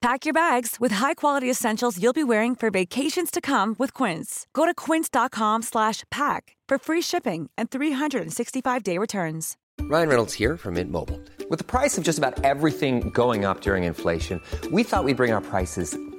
Pack your bags with high-quality essentials you'll be wearing for vacations to come with Quince. Go to quince.com/pack for free shipping and 365-day returns. Ryan Reynolds here from Mint Mobile. With the price of just about everything going up during inflation, we thought we'd bring our prices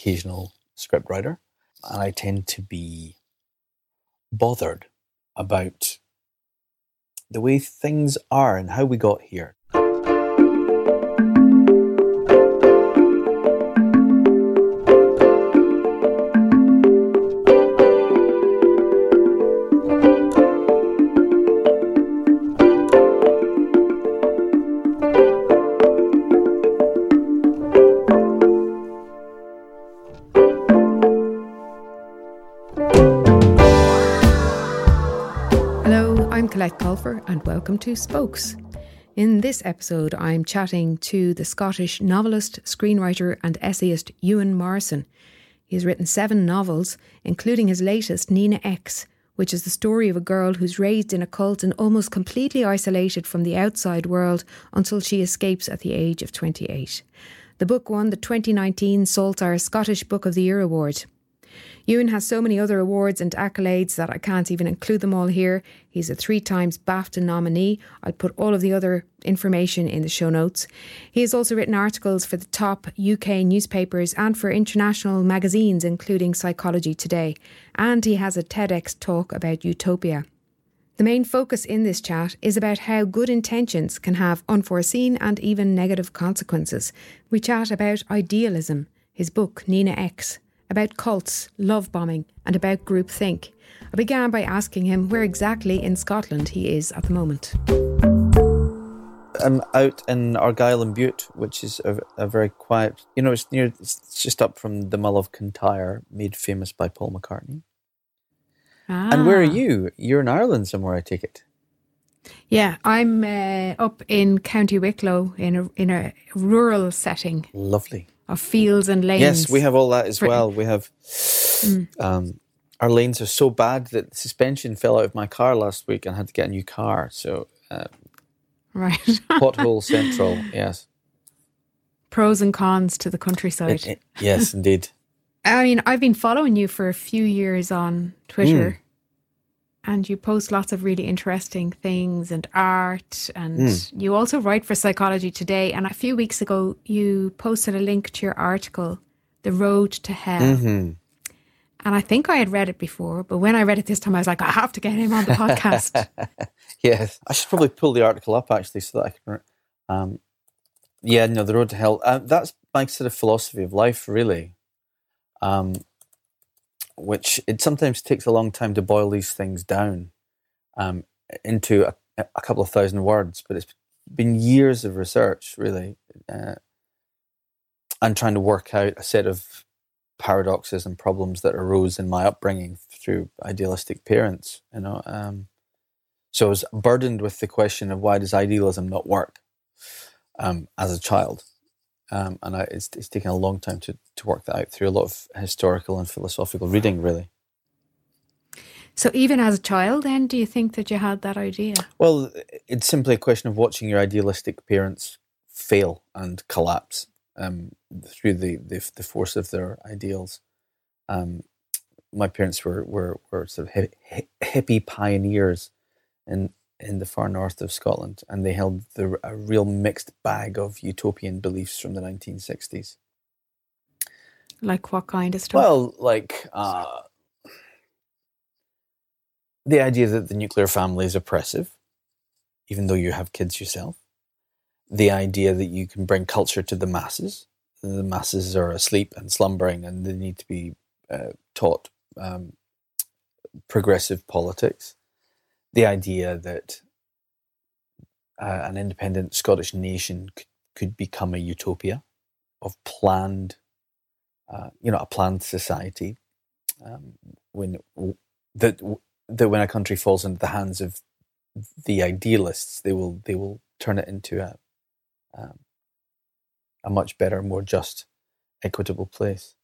occasional scriptwriter. And I tend to be bothered about the way things are and how we got here. Colette Colfer, and welcome to Spokes. In this episode, I'm chatting to the Scottish novelist, screenwriter, and essayist Ewan Morrison. He has written seven novels, including his latest, Nina X, which is the story of a girl who's raised in a cult and almost completely isolated from the outside world until she escapes at the age of 28. The book won the 2019 Saltire Scottish Book of the Year Award. Ewan has so many other awards and accolades that I can't even include them all here. He's a three times BAFTA nominee. I'll put all of the other information in the show notes. He has also written articles for the top UK newspapers and for international magazines, including Psychology Today. And he has a TEDx talk about utopia. The main focus in this chat is about how good intentions can have unforeseen and even negative consequences. We chat about idealism, his book, Nina X, about cults, love bombing, and about groupthink. I began by asking him where exactly in Scotland he is at the moment. I'm out in Argyll and Bute, which is a, a very quiet, you know, it's near, it's just up from the Mull of Kintyre, made famous by Paul McCartney. And where are Ah. you? You're in Ireland somewhere, I take it. Yeah, I'm uh, up in County Wicklow in a in a rural setting Lovely. Of fields and lanes. Yes, we have all that as well. We have um, our lanes are so bad that the suspension fell out of my car last week and I had to get a new car. So uh, right pothole central. Yes, pros and cons to the countryside. It- it- yes, indeed. I mean, I've been following you for a few years on Twitter, and you post lots of really interesting things and art, and you also write for Psychology Today. And a few weeks ago, you posted a link to your article, "The Road to Hell." hmm And I think I had read it before, but when I read it this time, I was like, I have to get him on the podcast. Yes, I should probably pull the article up actually so that I can. Um, yeah, no, the road to hell. Uh, that's my sort of philosophy of life, really. Um, which it sometimes takes a long time to boil these things down um, into a, a couple of thousand words, but it's been years of research, really, uh, and trying to work out a set of paradoxes and problems that arose in my upbringing through idealistic parents. You know, um, so I was burdened with the question of why does idealism not work um, as a child, um, and I, it's, it's taken a long time to, to work that out through a lot of historical and philosophical reading, really. so, even as a child, then, do you think that you had that idea? Well, it's simply a question of watching your idealistic parents fail and collapse um, through the, the the force of their ideals. Um, my parents were were, were sort of hi- hi- hippie pioneers in in the far north of Scotland, and they held the, a real mixed bag of utopian beliefs from the 1960s. Like what kind of stuff? Well, like uh, the idea that the nuclear family is oppressive, even though you have kids yourself. The idea that you can bring culture to the masses. The masses are asleep and slumbering, and they need to be uh, taught um, progressive politics. The idea that uh, an independent Scottish nation could, could become a utopia of planned, uh, you know, a planned society. Um, when that that when a country falls into the hands of the idealists, they will they will turn it into a um, a much better, more just, equitable place.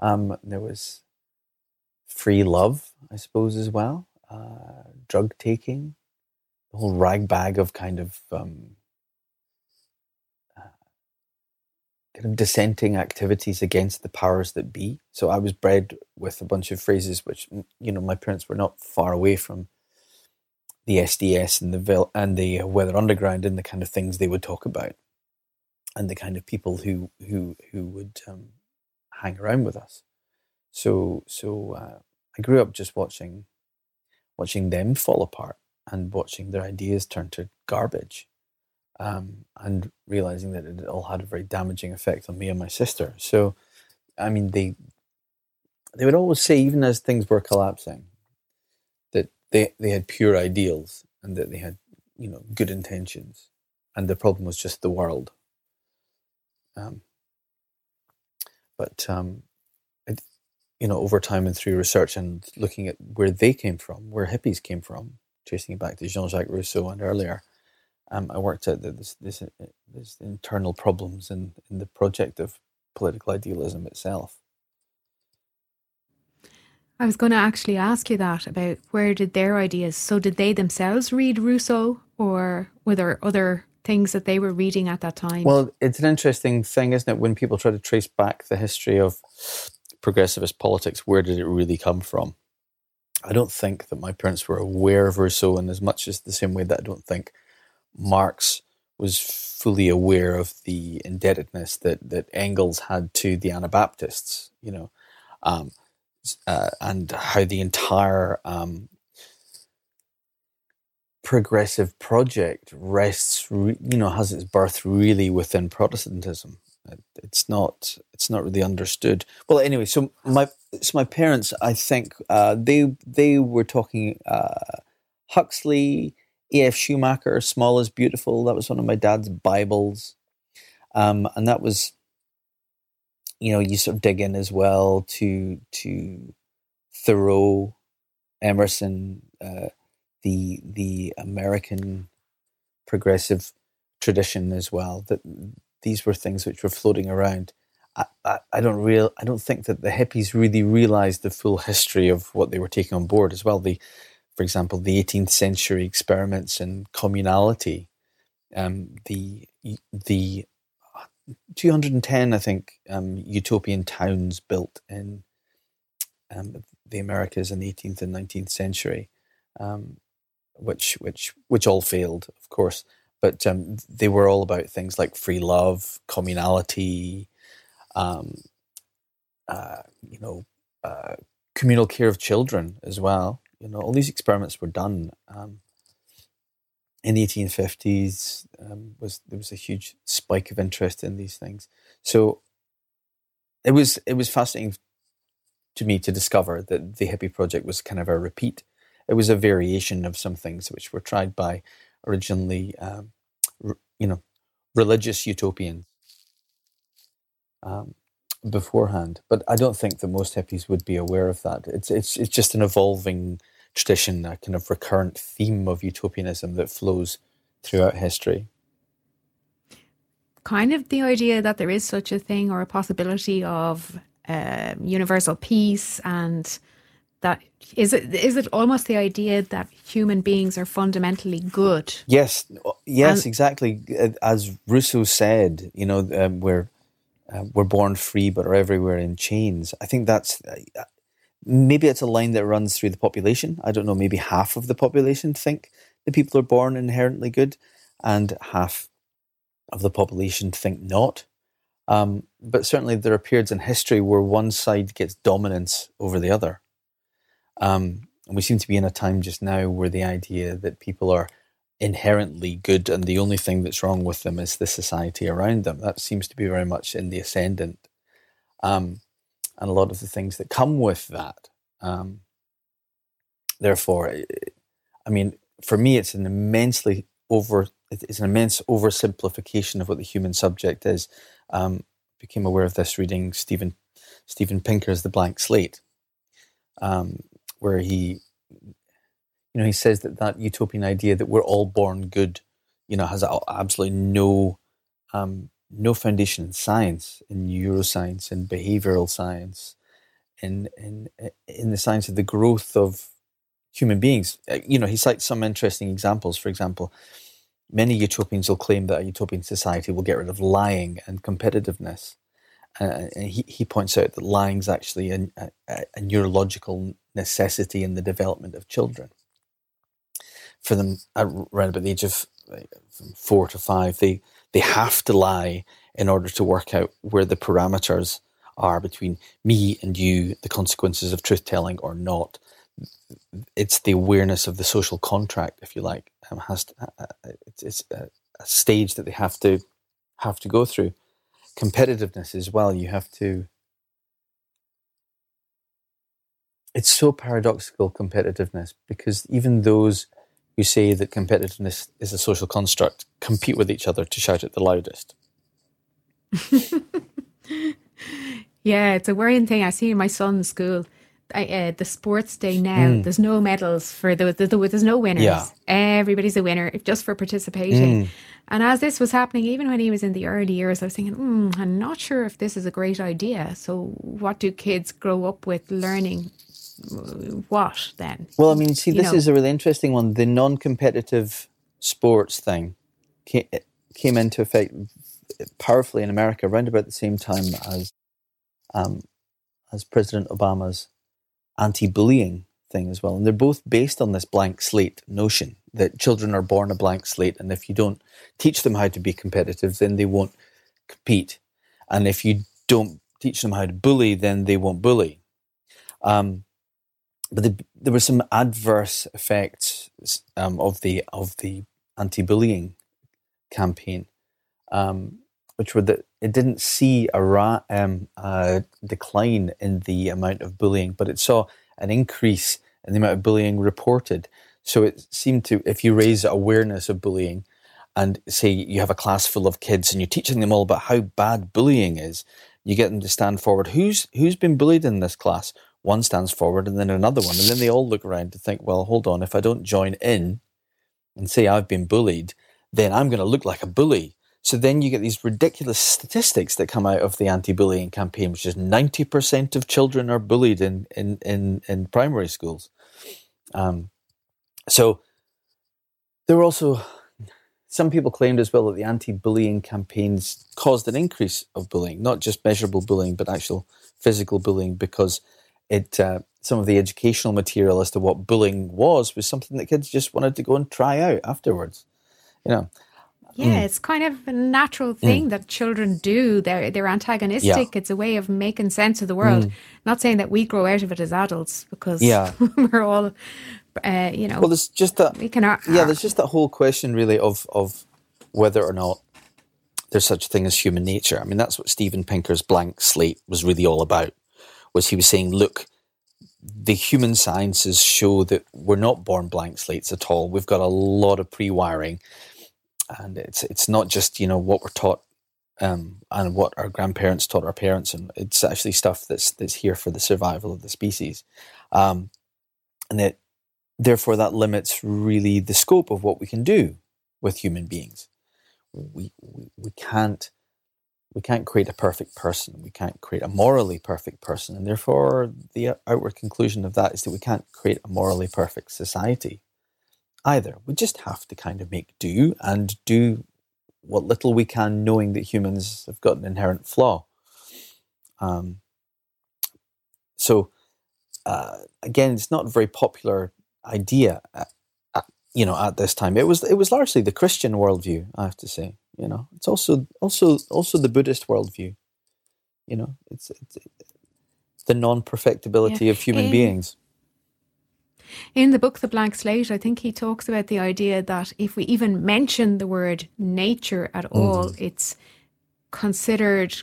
Um, there was free love, I suppose, as well. Uh, drug taking, the whole rag bag of kind of um, uh, kind of dissenting activities against the powers that be. So I was bred with a bunch of phrases which you know my parents were not far away from the SDS and the and the Weather Underground and the kind of things they would talk about, and the kind of people who who who would um, hang around with us. So so uh, I grew up just watching watching them fall apart and watching their ideas turn to garbage um, and realizing that it all had a very damaging effect on me and my sister. So, I mean, they they would always say, even as things were collapsing, that they they had pure ideals and that they had you know good intentions, and the problem was just the world. Um, but um, you know, over time and through research and looking at where they came from, where hippies came from, tracing it back to Jean-Jacques Rousseau and earlier, um, I worked out that this, this, uh, this internal problems in, in the project of political idealism itself. I was going to actually ask you that about where did their ideas. So, did they themselves read Rousseau, or were there other things that they were reading at that time? Well, it's an interesting thing, isn't it? When people try to trace back the history of progressivist politics, where did it really come from? I don't think that my parents were aware of Rousseau in as much as the same way that I don't think Marx was fully aware of the indebtedness that, that Engels had to the Anabaptists, you know, um, uh, and how the entire um, progressive project rests, you know, has its birth really within Protestantism. It's not, it's not really understood. Well, anyway, so my, so my parents, I think, uh, they they were talking uh, Huxley, E.F. Schumacher, Small is Beautiful. That was one of my dad's Bibles, um, and that was, you know, you sort of dig in as well to to Thoreau, Emerson. Uh, the the American progressive tradition as well. That these were things which were floating around. I, I, I, don't real I don't think that the hippies really realized the full history of what they were taking on board as well. The, for example, the 18th century experiments in communality, um, the the 210 I think um, utopian towns built in um, the Americas in the 18th and 19th century. Um, which which which all failed, of course. But um, they were all about things like free love, communality, um, uh, you know, uh, communal care of children as well. You know, all these experiments were done um, in the 1850s. Um, was there was a huge spike of interest in these things. So it was it was fascinating to me to discover that the hippie project was kind of a repeat it was a variation of some things which were tried by originally, um, r- you know, religious utopians um, beforehand. But I don't think that most hippies would be aware of that. It's it's it's just an evolving tradition, a kind of recurrent theme of utopianism that flows throughout history. Kind of the idea that there is such a thing or a possibility of uh, universal peace and that is it is it almost the idea that human beings are fundamentally good? Yes yes and, exactly. As rousseau said you know um, we're uh, we're born free but are everywhere in chains. I think that's uh, maybe it's a line that runs through the population. I don't know maybe half of the population think the people are born inherently good and half of the population think not. Um, but certainly there are periods in history where one side gets dominance over the other um, and we seem to be in a time just now where the idea that people are inherently good, and the only thing that's wrong with them is the society around them. That seems to be very much in the ascendant, um, and a lot of the things that come with that. Um, therefore, I mean, for me, it's an immensely over. It's an immense oversimplification of what the human subject is. Um, became aware of this reading Stephen, Steven Pinker's The Blank Slate, um, where he you know, he says that that utopian idea that we're all born good, you know, has absolutely no um, no foundation in science, in neuroscience, in behavioral science, in in in the science of the growth of human beings. Uh, you know, he cites some interesting examples. For example, many utopians will claim that a utopian society will get rid of lying and competitiveness. Uh, he, he points out that lying is actually a, a, a neurological necessity in the development of children for them around about the age of four to five, they they have to lie in order to work out where the parameters are between me and you, the consequences of truth telling or not. It's the awareness of the social contract, if you like, um, has to, uh, uh it's, it's a, a stage that they have to have to go through. Competitiveness as well. You have to. It's so paradoxical competitiveness because even those who say that competitiveness is a social construct compete with each other to shout it the loudest. yeah, it's a worrying thing. I see my son's school. I, uh, the sports day now, mm. there's no medals for the, the, the, there's no winners. Yeah. Everybody's a winner just for participating. Mm. And as this was happening, even when he was in the early years, I was thinking, mm, I'm not sure if this is a great idea. So, what do kids grow up with learning what then? Well, I mean, see, this know. is a really interesting one. The non-competitive sports thing came into effect powerfully in America around about the same time as um, as President Obama's anti-bullying thing as well, and they're both based on this blank slate notion that children are born a blank slate, and if you don't teach them how to be competitive, then they won't compete, and if you don't teach them how to bully, then they won't bully. Um, but the, there were some adverse effects um, of the of the anti-bullying campaign, um, which were that it didn't see a, ra- um, a decline in the amount of bullying, but it saw an increase in the amount of bullying reported. So it seemed to, if you raise awareness of bullying, and say you have a class full of kids and you're teaching them all about how bad bullying is, you get them to stand forward. Who's who's been bullied in this class? one stands forward and then another one. And then they all look around to think, well, hold on, if I don't join in and say I've been bullied, then I'm going to look like a bully. So then you get these ridiculous statistics that come out of the anti-bullying campaign, which is 90% of children are bullied in, in, in, in primary schools. Um, so there were also some people claimed as well that the anti-bullying campaigns caused an increase of bullying, not just measurable bullying, but actual physical bullying, because it uh, some of the educational material as to what bullying was was something that kids just wanted to go and try out afterwards. You know. Yeah, mm. it's kind of a natural thing mm. that children do. They're they're antagonistic. Yeah. It's a way of making sense of the world. Mm. Not saying that we grow out of it as adults because yeah. we're all, uh, you know. Well, there's just that. We can. Uh, yeah, there's just that whole question really of of whether or not there's such a thing as human nature. I mean, that's what Steven Pinker's Blank Slate was really all about was he was saying, look, the human sciences show that we're not born blank slates at all. We've got a lot of pre-wiring, and it's it's not just you know what we're taught um, and what our grandparents taught our parents, and it's actually stuff that's that's here for the survival of the species, um, and that therefore that limits really the scope of what we can do with human beings. We we, we can't we can't create a perfect person. We can't create a morally perfect person. And therefore, the outward conclusion of that is that we can't create a morally perfect society either. We just have to kind of make do and do what little we can, knowing that humans have got an inherent flaw. Um, so, uh, again, it's not a very popular idea, at, at, you know, at this time. It was it was largely the Christian worldview, I have to say. You know, it's also also also the Buddhist worldview. You know, it's, it's, it's the non-perfectibility yeah. of human um, beings. In the book, The Blank Slate, I think he talks about the idea that if we even mention the word nature at all, mm. it's considered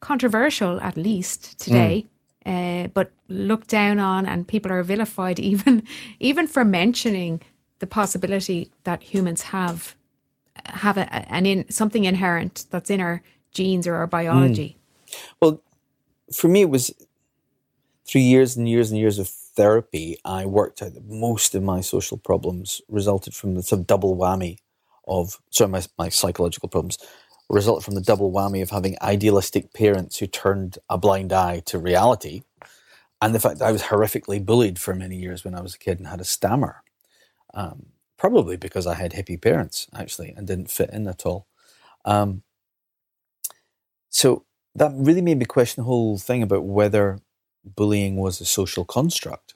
controversial, at least today. Mm. Uh, but looked down on, and people are vilified even even for mentioning the possibility that humans have have a, an in something inherent that's in our genes or our biology. Mm. Well, for me, it was through years and years and years of therapy. I worked out that most of my social problems resulted from the sort of double whammy of sorry, my my psychological problems resulted from the double whammy of having idealistic parents who turned a blind eye to reality, and the fact that I was horrifically bullied for many years when I was a kid and had a stammer. Um, probably because I had hippie parents actually and didn't fit in at all. Um, so that really made me question the whole thing about whether bullying was a social construct.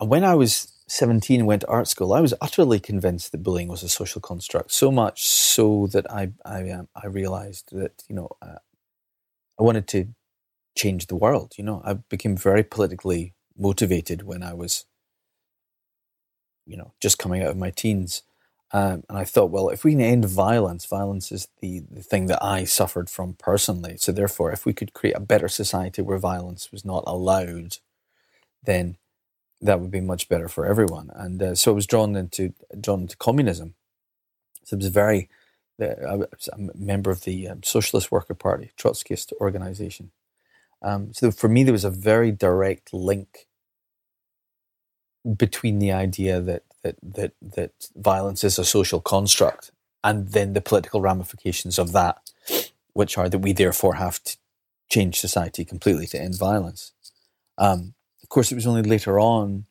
And when I was 17 and went to art school, I was utterly convinced that bullying was a social construct. So much so that I I, um, I realized that you know uh, I wanted to change the world. You know, I became very politically motivated when I was you know just coming out of my teens. Um, and I thought, well, if we can end violence, violence is the, the thing that I suffered from personally. So therefore, if we could create a better society where violence was not allowed, then that would be much better for everyone. And uh, so I was drawn into drawn into communism. So it was very. Uh, I was a member of the um, Socialist Worker Party, Trotskyist organization. Um, so for me, there was a very direct link between the idea that that that that violence is a social construct and then the political ramifications of that, which are that we therefore have to change society completely to end violence. Um, of course, it was only later on,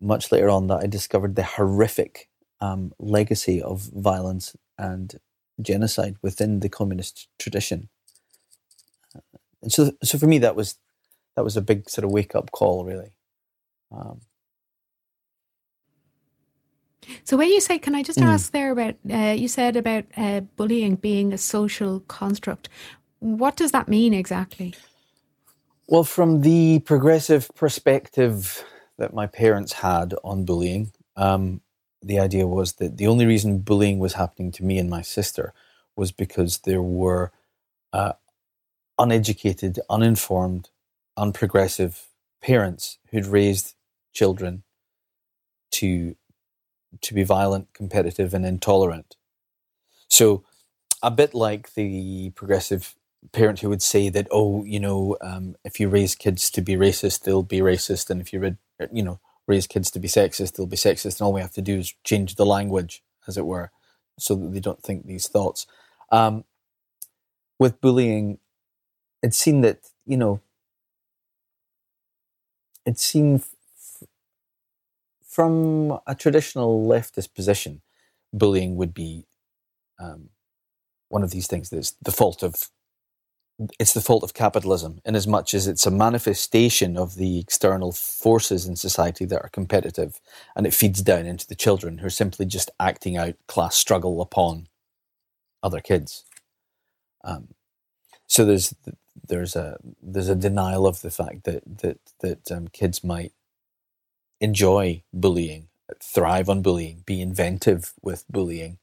much later on, that I discovered the horrific um, legacy of violence and genocide within the communist tradition. And so, so for me, that was that was a big sort of wake up call, really. Um, so when you say, can I just mm. ask there about, uh, you said about uh, bullying being a social construct. What does that mean exactly? Well, from the progressive perspective that my parents had on bullying, um, the idea was that the only reason bullying was happening to me and my sister was because there were uh, uneducated, uninformed, unprogressive parents who'd raised children to to be violent, competitive, and intolerant. So, a bit like the progressive parent who would say that, oh, you know, um, if you raise kids to be racist, they'll be racist, and if you, you know, raise kids to be sexist, they'll be sexist, and all we have to do is change the language, as it were, so that they don't think these thoughts. Um, with bullying, it's seen that you know, it's seen from a traditional leftist position, bullying would be um, one of these things that's the fault of it's the fault of capitalism in as much as it's a manifestation of the external forces in society that are competitive and it feeds down into the children who are simply just acting out class struggle upon other kids. Um, so there's there's a there's a denial of the fact that that that um, kids might enjoy bullying, thrive on bullying, be inventive with bullying,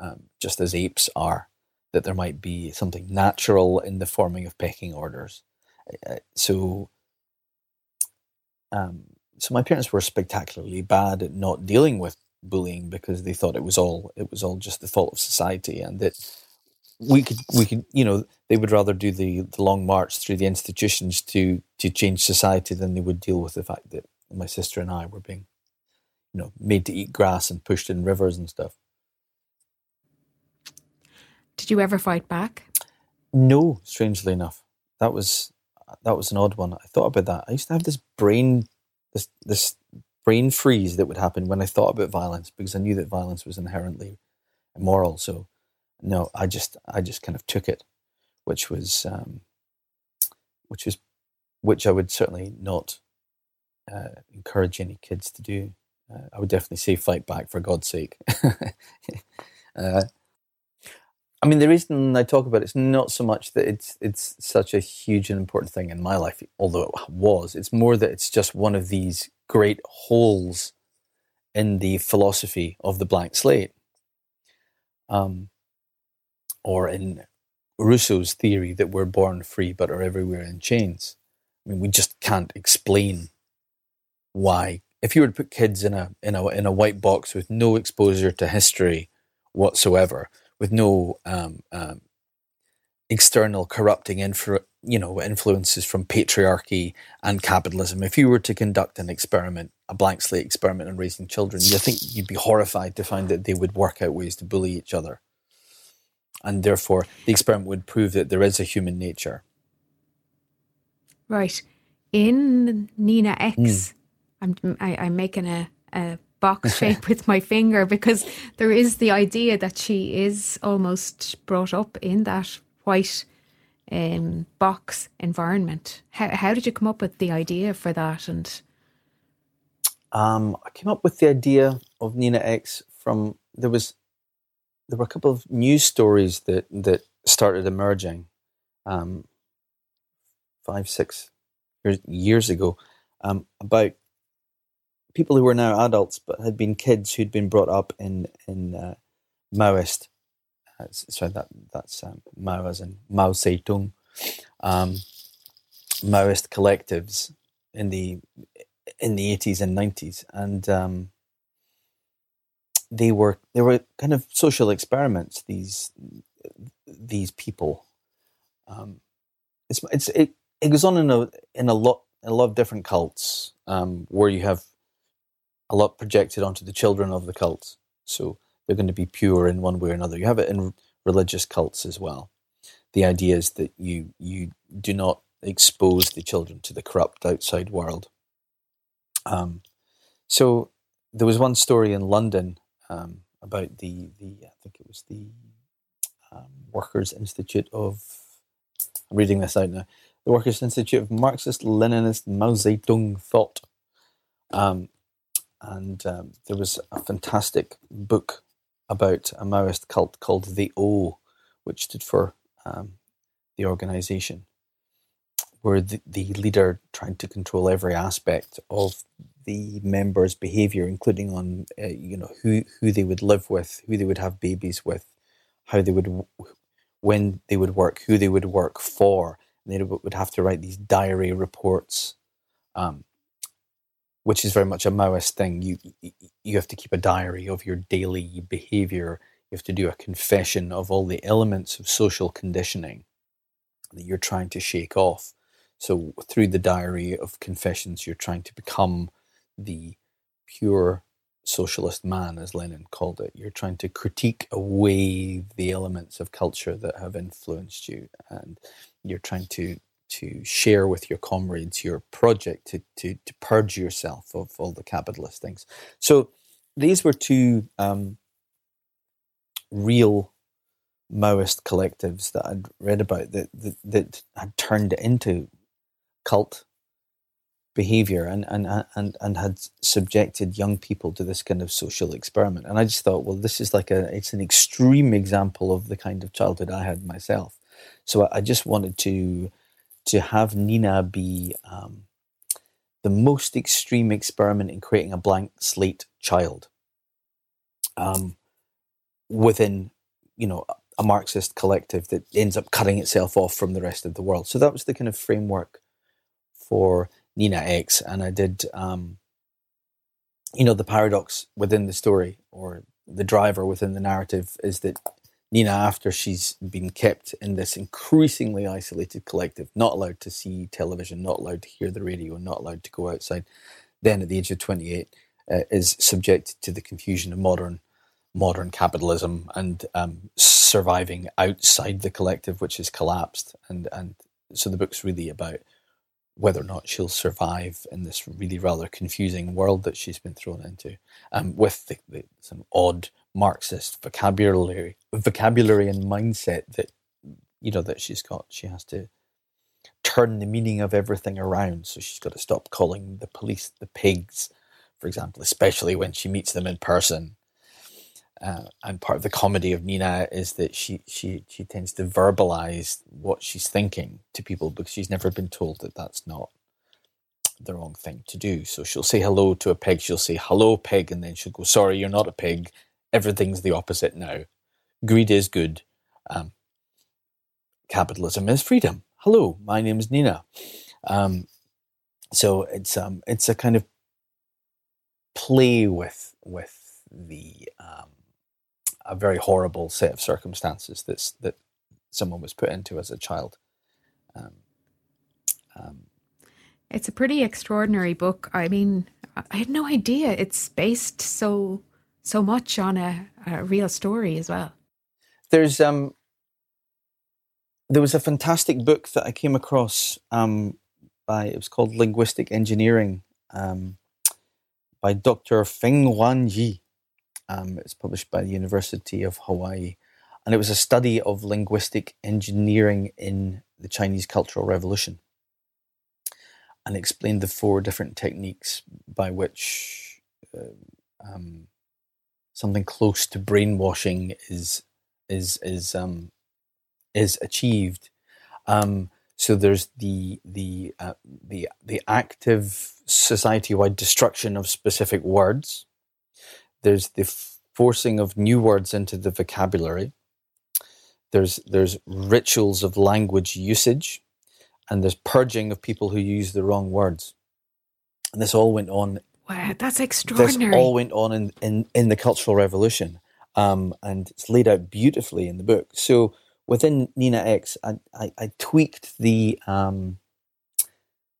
um, just as apes are. That there might be something natural in the forming of pecking orders. Uh, so, um, so my parents were spectacularly bad at not dealing with bullying because they thought it was all it was all just the fault of society and that we could we could you know they would rather do the, the long march through the institutions to to change society than they would deal with the fact that my sister and I were being, you know, made to eat grass and pushed in rivers and stuff. Did you ever fight back? No, strangely enough. That was that was an odd one. I thought about that. I used to have this brain this this brain freeze that would happen when I thought about violence because I knew that violence was inherently immoral. So no, I just I just kind of took it, which was um, which was which I would certainly not uh, encourage any kids to do. Uh, I would definitely say fight back for God's sake. uh, I mean, the reason I talk about it is not so much that it's it's such a huge and important thing in my life, although it was. It's more that it's just one of these great holes in the philosophy of the blank slate, um, or in Rousseau's theory that we're born free but are everywhere in chains. I mean, we just can't explain why. If you were to put kids in a in a in a white box with no exposure to history whatsoever, with no um, um, external corrupting influ- you know influences from patriarchy and capitalism, if you were to conduct an experiment, a blank slate experiment on raising children, you think you'd be horrified to find that they would work out ways to bully each other, and therefore the experiment would prove that there is a human nature. Right. In Nina X, mm. I'm I, am i am making a, a box shape with my finger because there is the idea that she is almost brought up in that white um, box environment. How how did you come up with the idea for that? And um, I came up with the idea of Nina X from there was there were a couple of news stories that that started emerging um, five six years, years ago um, about people who were now adults but had been kids who'd been brought up in in uh, Maoist. Uh, sorry, that that's um, Mao as in Mao Zedong, um, Maoist collectives in the in the eighties and nineties, and um, they were they were kind of social experiments. These these people. Um, it's it's it, it goes on in a in a lot a lot of different cults um, where you have a lot projected onto the children of the cults. So they're going to be pure in one way or another. You have it in religious cults as well. The idea is that you you do not expose the children to the corrupt outside world. Um, so there was one story in London um, about the the I think it was the um, Workers Institute of. I'm reading this out now. The Workers Institute of Marxist Leninist Mao Zedong Thought. Um, and um, there was a fantastic book about a Maoist cult called the O, which stood for um, the organization, where the, the leader tried to control every aspect of the members' behavior, including on uh, you know who who they would live with, who they would have babies with, how they would when they would work, who they would work for. And they would have to write these diary reports um, which is very much a Maoist thing. You you have to keep a diary of your daily behavior. You have to do a confession of all the elements of social conditioning that you're trying to shake off. So through the diary of confessions, you're trying to become the pure socialist man, as Lenin called it. You're trying to critique away the elements of culture that have influenced you, and you're trying to to share with your comrades your project to, to, to purge yourself of all the capitalist things. So these were two um, real Maoist collectives that I'd read about that, that, that had turned into cult behavior and, and, and, and had subjected young people to this kind of social experiment. And I just thought, well, this is like a, it's an extreme example of the kind of childhood I had myself. So I just wanted to to have Nina be um, the most extreme experiment in creating a blank slate child um, within, you know, a Marxist collective that ends up cutting itself off from the rest of the world. So that was the kind of framework for Nina X, and I did, um, you know, the paradox within the story or the driver within the narrative is that Nina, after she's been kept in this increasingly isolated collective, not allowed to see television, not allowed to hear the radio, not allowed to go outside, then at the age of 28, uh, is subjected to the confusion of modern modern capitalism and um, surviving outside the collective, which has collapsed. And and so the book's really about whether or not she'll survive in this really rather confusing world that she's been thrown into, um, with the, the, some odd Marxist vocabulary, vocabulary and mindset that you know that she's got. She has to turn the meaning of everything around. So she's got to stop calling the police the pigs, for example, especially when she meets them in person. Uh, and part of the comedy of Nina is that she she she tends to verbalize what she's thinking to people because she's never been told that that's not the wrong thing to do. So she'll say hello to a pig, she'll say hello pig, and then she'll go, sorry, you're not a pig. Everything's the opposite now. Greed is good. Um, capitalism is freedom. Hello, my name is Nina. Um, so it's um, it's a kind of play with with the um, a very horrible set of circumstances that's that someone was put into as a child. Um, um, it's a pretty extraordinary book. I mean, I had no idea it's based so so much on a, a real story as well. There's um there was a fantastic book that I came across um, by it was called Linguistic Engineering um, by Dr. Feng Wan Yi. Um, it's published by the University of Hawaii, and it was a study of linguistic engineering in the Chinese Cultural Revolution, and explained the four different techniques by which uh, um, something close to brainwashing is is is um, is achieved. Um, so there's the the uh, the the active society-wide destruction of specific words. There's the forcing of new words into the vocabulary. There's there's rituals of language usage, and there's purging of people who use the wrong words. And this all went on. Wow, that's extraordinary. This all went on in in, in the Cultural Revolution, um, and it's laid out beautifully in the book. So within Nina X, I, I, I tweaked the um,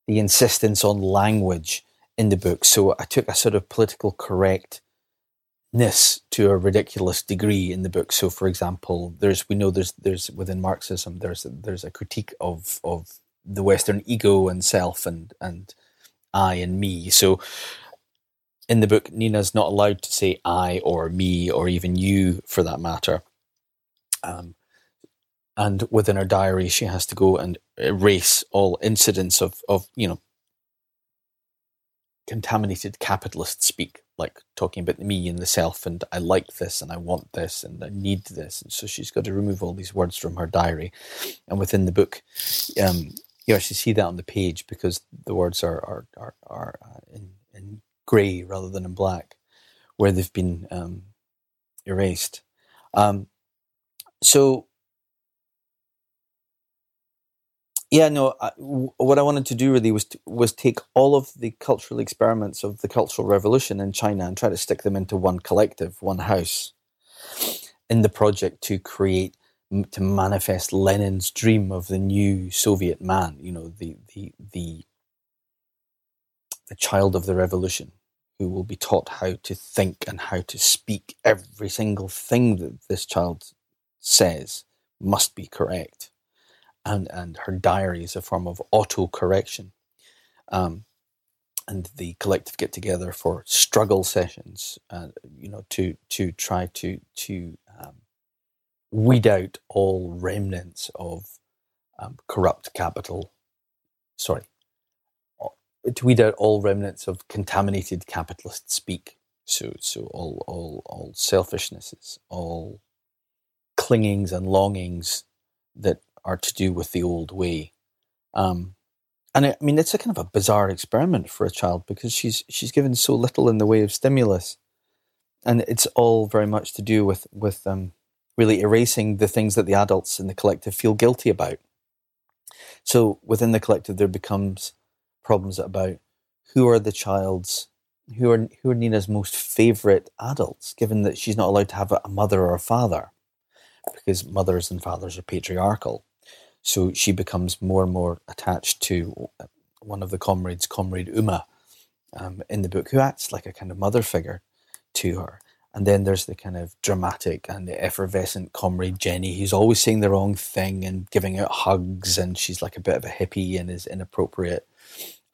the insistence on language in the book. So I took a sort of political correctness to a ridiculous degree in the book. So, for example, there's we know there's there's within Marxism there's a, there's a critique of of the Western ego and self and and I and me. So. In the book, Nina's not allowed to say I or me or even you for that matter. Um, and within her diary she has to go and erase all incidents of of you know contaminated capitalist speak like talking about the me and the self and i like this and i want this and i need this and so she's got to remove all these words from her diary and within the book um, you actually see that on the page because the words are are are, are uh, in, in gray rather than in black where they've been um, erased um, so yeah, no. I, what I wanted to do really was to, was take all of the cultural experiments of the Cultural Revolution in China and try to stick them into one collective, one house, in the project to create to manifest Lenin's dream of the new Soviet man. You know, the the the the child of the revolution who will be taught how to think and how to speak. Every single thing that this child says must be correct and and her diary is a form of auto correction. Um, and the collective get together for struggle sessions, uh, you know, to to try to to um, weed out all remnants of um, corrupt capital. Sorry, to weed out all remnants of contaminated capitalist speak. So so all all all selfishnesses, all clingings and longings that are to do with the old way. Um, and I, I mean, it's a kind of a bizarre experiment for a child because she's she's given so little in the way of stimulus, and it's all very much to do with with um, really erasing the things that the adults in the collective feel guilty about. So within the collective, there becomes problems about who are the child's who are who are Nina's most favorite adults, given that she's not allowed to have a mother or a father, because mothers and fathers are patriarchal. So she becomes more and more attached to one of the comrades, Comrade Uma, um, in the book, who acts like a kind of mother figure to her. And then there's the kind of dramatic and the effervescent comrade Jenny, who's always saying the wrong thing and giving out hugs, and she's like a bit of a hippie and is inappropriate.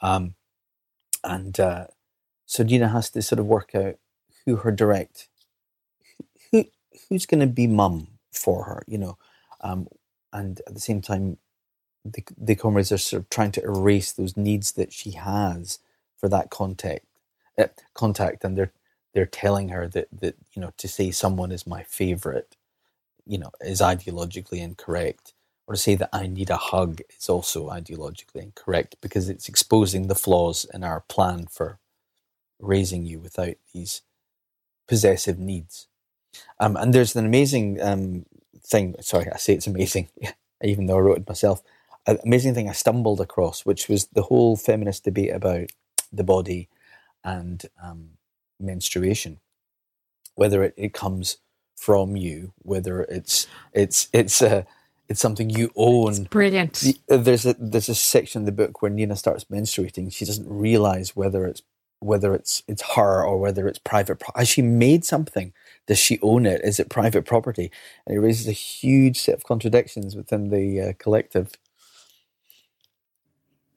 Um, and uh, so Nina has to sort of work out who her direct, who who's going to be mum for her, you know. Um, and at the same time, the the comrades are sort of trying to erase those needs that she has for that contact, uh, contact, and they're they're telling her that that you know to say someone is my favorite, you know, is ideologically incorrect, or to say that I need a hug is also ideologically incorrect because it's exposing the flaws in our plan for raising you without these possessive needs. Um, and there's an amazing um, thing. Sorry, I say it's amazing, even though I wrote it myself. An amazing thing I stumbled across, which was the whole feminist debate about the body and um, menstruation, whether it, it comes from you, whether it's it's it's a it's something you own. It's brilliant. Uh, there's a there's a section in the book where Nina starts menstruating. She doesn't realize whether it's whether it's it's her or whether it's private. Pro- Has she made something? Does she own it? Is it private property? And it raises a huge set of contradictions within the uh, collective.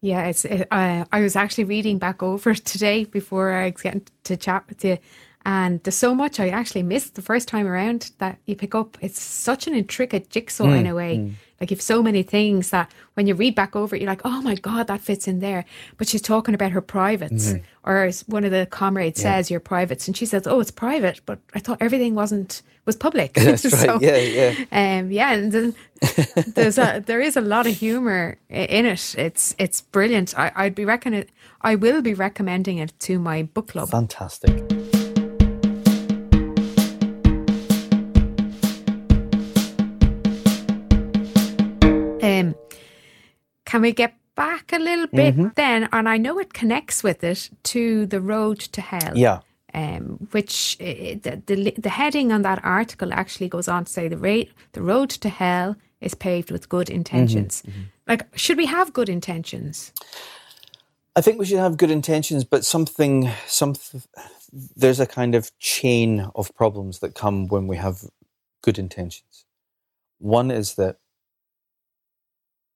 Yeah, it's. It, uh, I was actually reading back over today before I was getting to chat with you, and there's so much I actually missed the first time around that you pick up. It's such an intricate jigsaw mm, in a way. Mm. Like you've so many things that when you read back over it, you're like, oh my God, that fits in there. But she's talking about her privates. Mm-hmm. Or as one of the comrades yeah. says, your privates. And she says, oh, it's private. But I thought everything wasn't, was public. That's so, right. Yeah, yeah. Um, yeah. And then there's a, there is a lot of humor in it. It's, it's brilliant. I, I'd be recommending, I will be recommending it to my book club. Fantastic. Can we get back a little bit mm-hmm. then? And I know it connects with it to the road to hell. Yeah. Um, which uh, the, the, the heading on that article actually goes on to say the rate the road to hell is paved with good intentions. Mm-hmm, mm-hmm. Like, should we have good intentions? I think we should have good intentions, but something, some, there's a kind of chain of problems that come when we have good intentions. One is that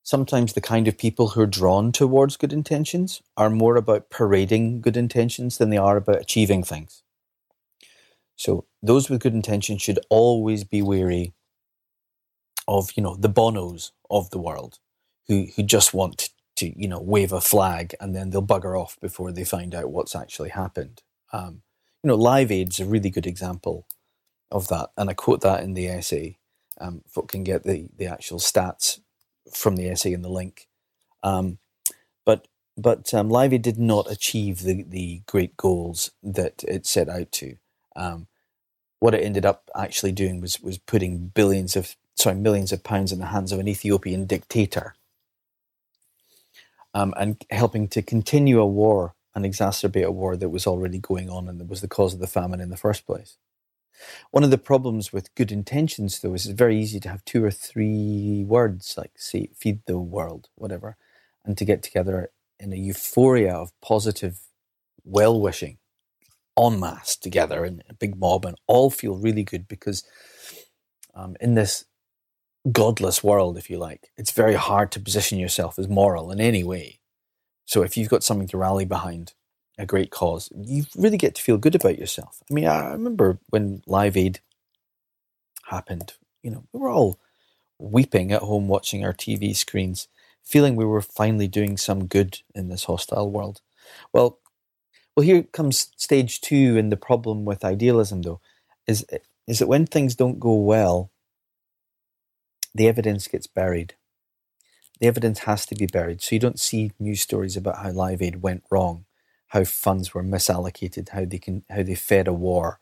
sometimes the kind of people who are drawn towards good intentions are more about parading good intentions than they are about achieving things. So those with good intentions should always be wary of, you know, the bonos of the world who, who just want to, you know, wave a flag and then they'll bugger off before they find out what's actually happened. Um, you know, Live Aid's is a really good example of that. And I quote that in the essay. Um, folk can get the, the actual stats from the essay and the link. Um, but but um, Aid did not achieve the, the great goals that it set out to. Um, what it ended up actually doing was was putting billions of sorry millions of pounds in the hands of an Ethiopian dictator, um, and helping to continue a war and exacerbate a war that was already going on and that was the cause of the famine in the first place. One of the problems with good intentions, though, is it's very easy to have two or three words like say, feed the world, whatever, and to get together in a euphoria of positive well wishing en masse together in a big mob and all feel really good because um, in this godless world, if you like, it's very hard to position yourself as moral in any way. So if you've got something to rally behind, a great cause, you really get to feel good about yourself. I mean, I remember when Live Aid happened, you know, we were all weeping at home watching our TV screens, feeling we were finally doing some good in this hostile world. Well, well, here comes stage two, and the problem with idealism, though, is is that when things don't go well, the evidence gets buried. The evidence has to be buried, so you don't see news stories about how Live Aid went wrong how funds were misallocated, how they can how they fed a war.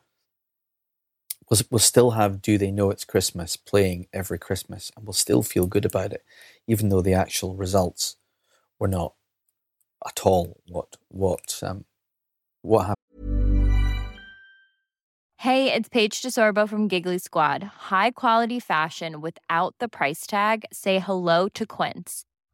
We'll, still have "Do They Know It's Christmas" playing every Christmas, and we'll still feel good about it, even though the actual results were not at all what what um, what happened. Hey, it's Paige DeSorbo from Giggly Squad. High quality fashion without the price tag. Say hello to Quince.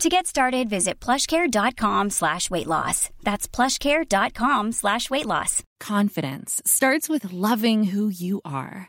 To get started, visit plushcare.com slash weight loss. That's plushcare.com slash weight loss. Confidence starts with loving who you are.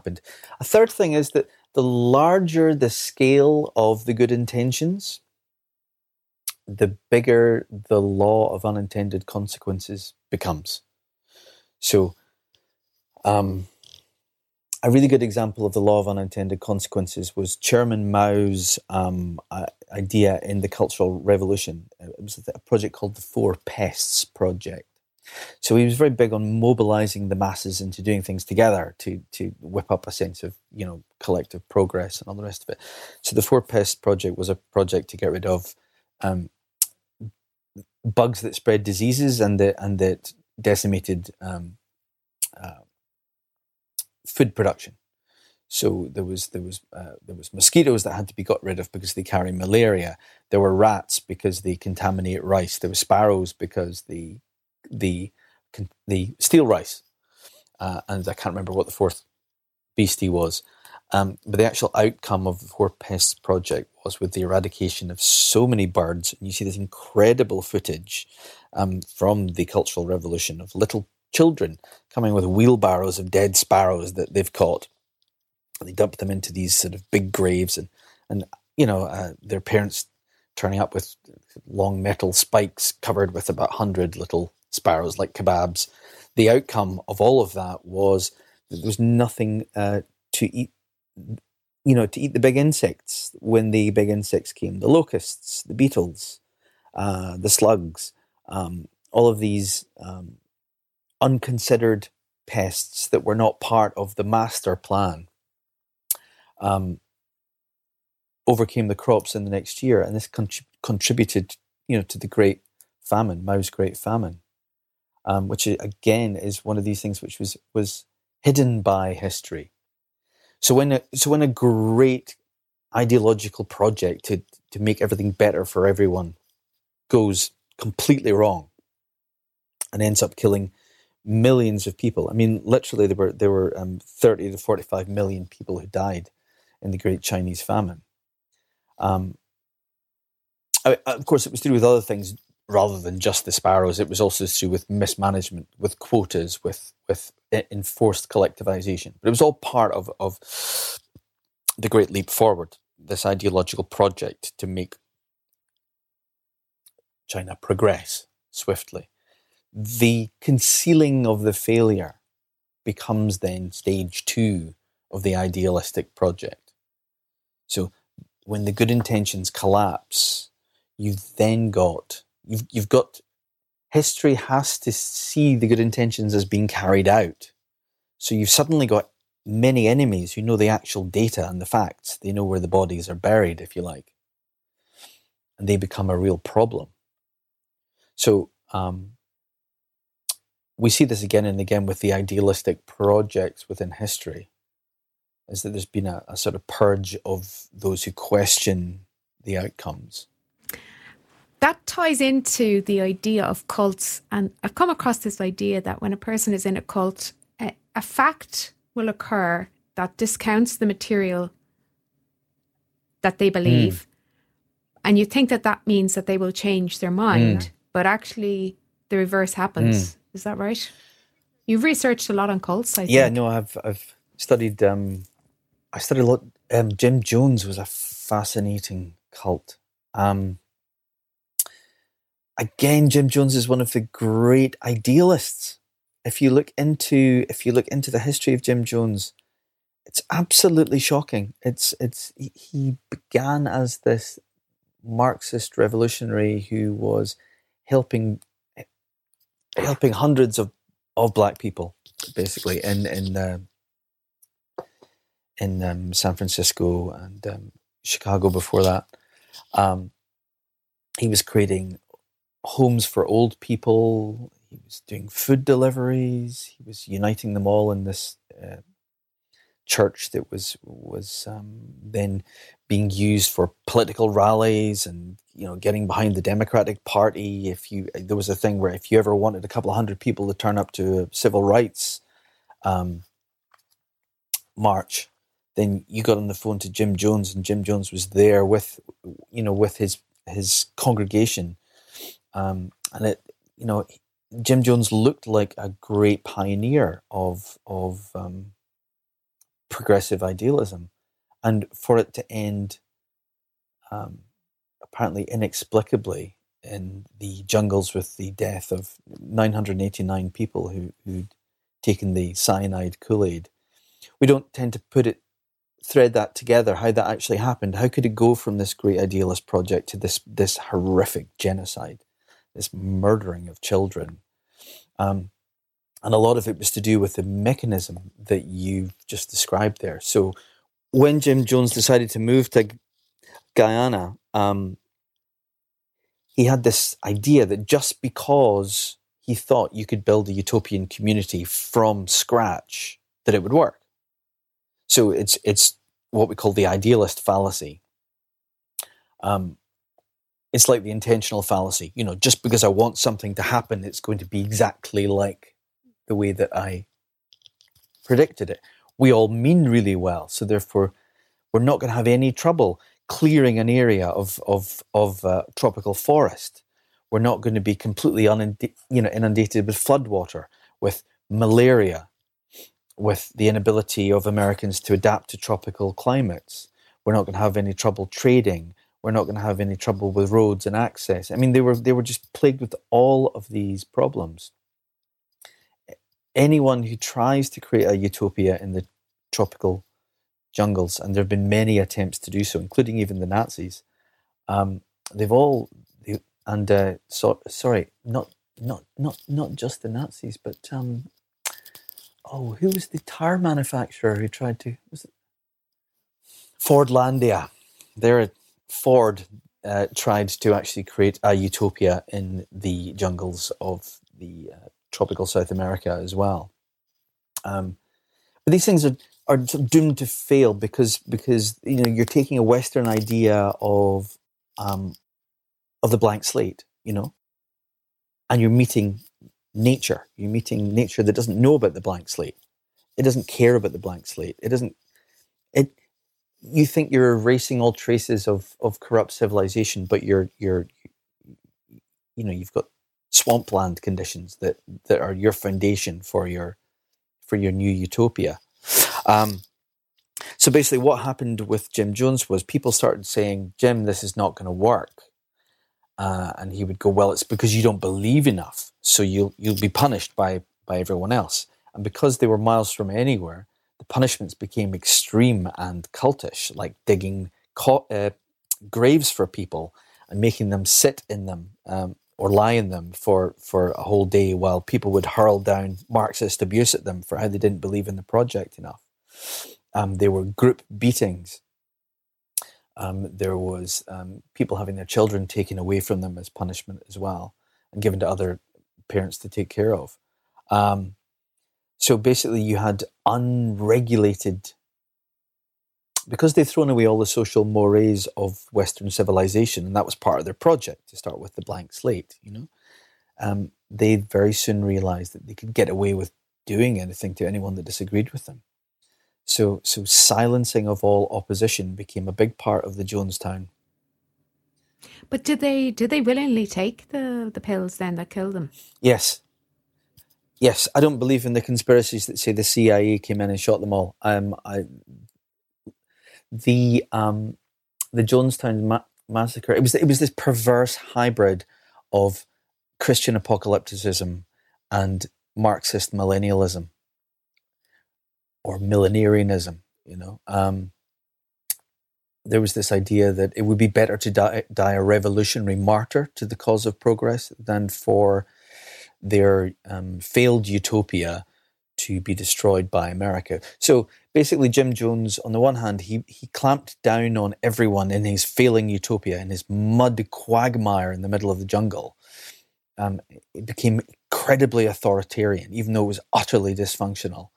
Happened. A third thing is that the larger the scale of the good intentions, the bigger the law of unintended consequences becomes. So, um, a really good example of the law of unintended consequences was Chairman Mao's um, idea in the Cultural Revolution. It was a project called the Four Pests Project. So he was very big on mobilizing the masses into doing things together to to whip up a sense of you know collective progress and all the rest of it. So the Four Pest Project was a project to get rid of um, bugs that spread diseases and that and that decimated um, uh, food production. So there was there was uh, there was mosquitoes that had to be got rid of because they carry malaria. There were rats because they contaminate rice. There were sparrows because they the the steal rice, uh, and I can't remember what the fourth beastie was. Um, but the actual outcome of the Four Pests project was with the eradication of so many birds. And you see this incredible footage um, from the Cultural Revolution of little children coming with wheelbarrows of dead sparrows that they've caught. And they dump them into these sort of big graves, and and you know uh, their parents turning up with long metal spikes covered with about hundred little sparrows like kebabs. The outcome of all of that was that there was nothing uh, to eat, you know, to eat the big insects when the big insects came the locusts, the beetles, uh, the slugs, um, all of these um, unconsidered pests that were not part of the master plan. Um, overcame the crops in the next year, and this contributed, you know, to the Great Famine, Mao's Great Famine um, which again is one of these things which was was hidden by history. So when a, so when a great ideological project to to make everything better for everyone goes completely wrong and ends up killing millions of people. I mean, literally, there were there were um, thirty to forty five million people who died in the Great Chinese Famine. Um, I, of course, it was do with other things rather than just the sparrows, it was also to do with mismanagement, with quotas, with with enforced collectivization. But it was all part of of the Great Leap Forward, this ideological project to make China progress swiftly. The concealing of the failure becomes then stage two of the idealistic project. So when the good intentions collapse, you've then got you've you've got history has to see the good intentions as being carried out. So you've suddenly got many enemies who know the actual data and the facts. They know where the bodies are buried, if you like. And they become a real problem. So um, we see this again and again with the idealistic projects within history, is that there's been a, a sort of purge of those who question the outcomes. That ties into the idea of cults. And I've come across this idea that when a person is in a cult, a, a fact will occur that discounts the material that they believe. Mm. And you think that that means that they will change their mind, mm. but actually the reverse happens. Mm. Is that right? You've researched a lot on cults, I think. yeah, think. no, I've I've studied. Um, I studied a lot. Um, Jim Jones was a fascinating cult. Um, again, Jim Jones is one of the great idealists if you look into if you look into the history of Jim Jones, it's absolutely shocking. It's it's he began as this Marxist revolutionary who was helping helping hundreds of, of black people basically in in uh, in um, San Francisco and um, Chicago before that. Um, he was creating homes for old people. He was doing food deliveries. He was uniting them all in this uh, church that was was um, then being used for political rallies and you know getting behind the Democratic Party. If you there was a thing where if you ever wanted a couple of hundred people to turn up to a civil rights um, march, then you got on the phone to Jim Jones, and Jim Jones was there with you know with his his congregation, um, and it you know Jim Jones looked like a great pioneer of of um, progressive idealism, and for it to end um, apparently inexplicably in the jungles with the death of 989 people who who'd taken the cyanide Kool Aid, we don't tend to put it thread that together how that actually happened. How could it go from this great idealist project to this this horrific genocide? This murdering of children. Um, and a lot of it was to do with the mechanism that you've just described there. So when Jim Jones decided to move to Guyana, um, he had this idea that just because he thought you could build a utopian community from scratch, that it would work. So it's it's what we call the idealist fallacy. Um, it's like the intentional fallacy. You know, just because I want something to happen, it's going to be exactly like the way that I predicted it. We all mean really well, so therefore, we're not going to have any trouble clearing an area of of of uh, tropical forest. We're not going to be completely you know, inundated with floodwater, with malaria, with the inability of Americans to adapt to tropical climates. We're not going to have any trouble trading we're not going to have any trouble with roads and access. I mean, they were they were just plagued with all of these problems. Anyone who tries to create a utopia in the tropical jungles, and there have been many attempts to do so, including even the Nazis, um, they've all they, and uh, so, sorry, not not not not just the Nazis, but um, oh, who was the tire manufacturer who tried to was it Fordlandia? They're Ford uh, tried to actually create a utopia in the jungles of the uh, tropical South America as well. Um, but these things are are doomed to fail because because you know you're taking a Western idea of um, of the blank slate, you know, and you're meeting nature. You're meeting nature that doesn't know about the blank slate. It doesn't care about the blank slate. It doesn't. You think you're erasing all traces of, of corrupt civilization, but you're you're you know you've got swampland conditions that that are your foundation for your for your new utopia. Um, so basically, what happened with Jim Jones was people started saying, "Jim, this is not going to work," uh, and he would go, "Well, it's because you don't believe enough, so you'll you'll be punished by by everyone else." And because they were miles from anywhere, the punishments became extreme and cultish, like digging co- uh, graves for people and making them sit in them um, or lie in them for, for a whole day while people would hurl down Marxist abuse at them for how they didn't believe in the project enough. Um, there were group beatings. Um, there was um, people having their children taken away from them as punishment as well, and given to other parents to take care of. Um, so basically, you had unregulated because they'd thrown away all the social mores of Western civilization, and that was part of their project to start with the blank slate, you know, um, they very soon realized that they could get away with doing anything to anyone that disagreed with them. So, so silencing of all opposition became a big part of the Jonestown. But did they did they willingly take the, the pills then that killed them? Yes. Yes, I don't believe in the conspiracies that say the CIA came in and shot them all. Um, I, the um, the Jonestown ma- massacre. It was it was this perverse hybrid of Christian apocalypticism and Marxist millennialism or millenarianism. You know, um, there was this idea that it would be better to die, die a revolutionary martyr to the cause of progress than for their um, failed utopia to be destroyed by America. So basically, Jim Jones, on the one hand, he, he clamped down on everyone in his failing utopia, in his mud quagmire in the middle of the jungle. Um, it became incredibly authoritarian, even though it was utterly dysfunctional.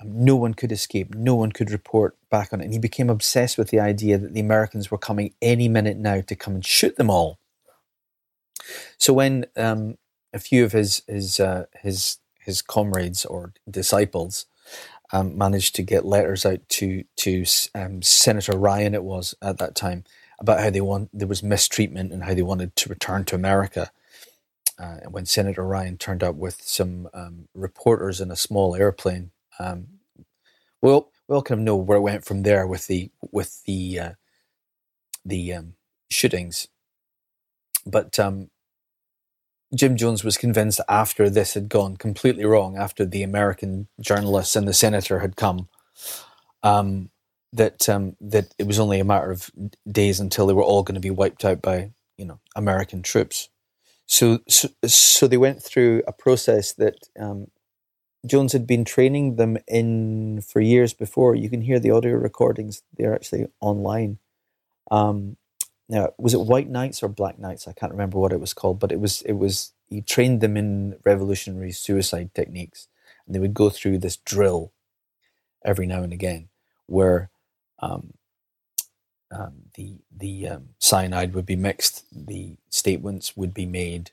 Um, no one could escape, no one could report back on it. And he became obsessed with the idea that the Americans were coming any minute now to come and shoot them all. So when um, a few of his his uh, his his comrades or disciples um, managed to get letters out to to um, Senator Ryan. It was at that time about how they want there was mistreatment and how they wanted to return to America. Uh, when Senator Ryan turned up with some um, reporters in a small airplane, um, well, we all kind of know where it went from there with the with the uh, the um, shootings. But um, Jim Jones was convinced after this had gone completely wrong, after the American journalists and the senator had come, um, that um, that it was only a matter of days until they were all going to be wiped out by you know American troops. So so, so they went through a process that um, Jones had been training them in for years before. You can hear the audio recordings; they're actually online. Um, now was it White Nights or Black Knights? I can't remember what it was called, but it was it was he trained them in revolutionary suicide techniques, and they would go through this drill every now and again, where um, um, the the um, cyanide would be mixed, the statements would be made.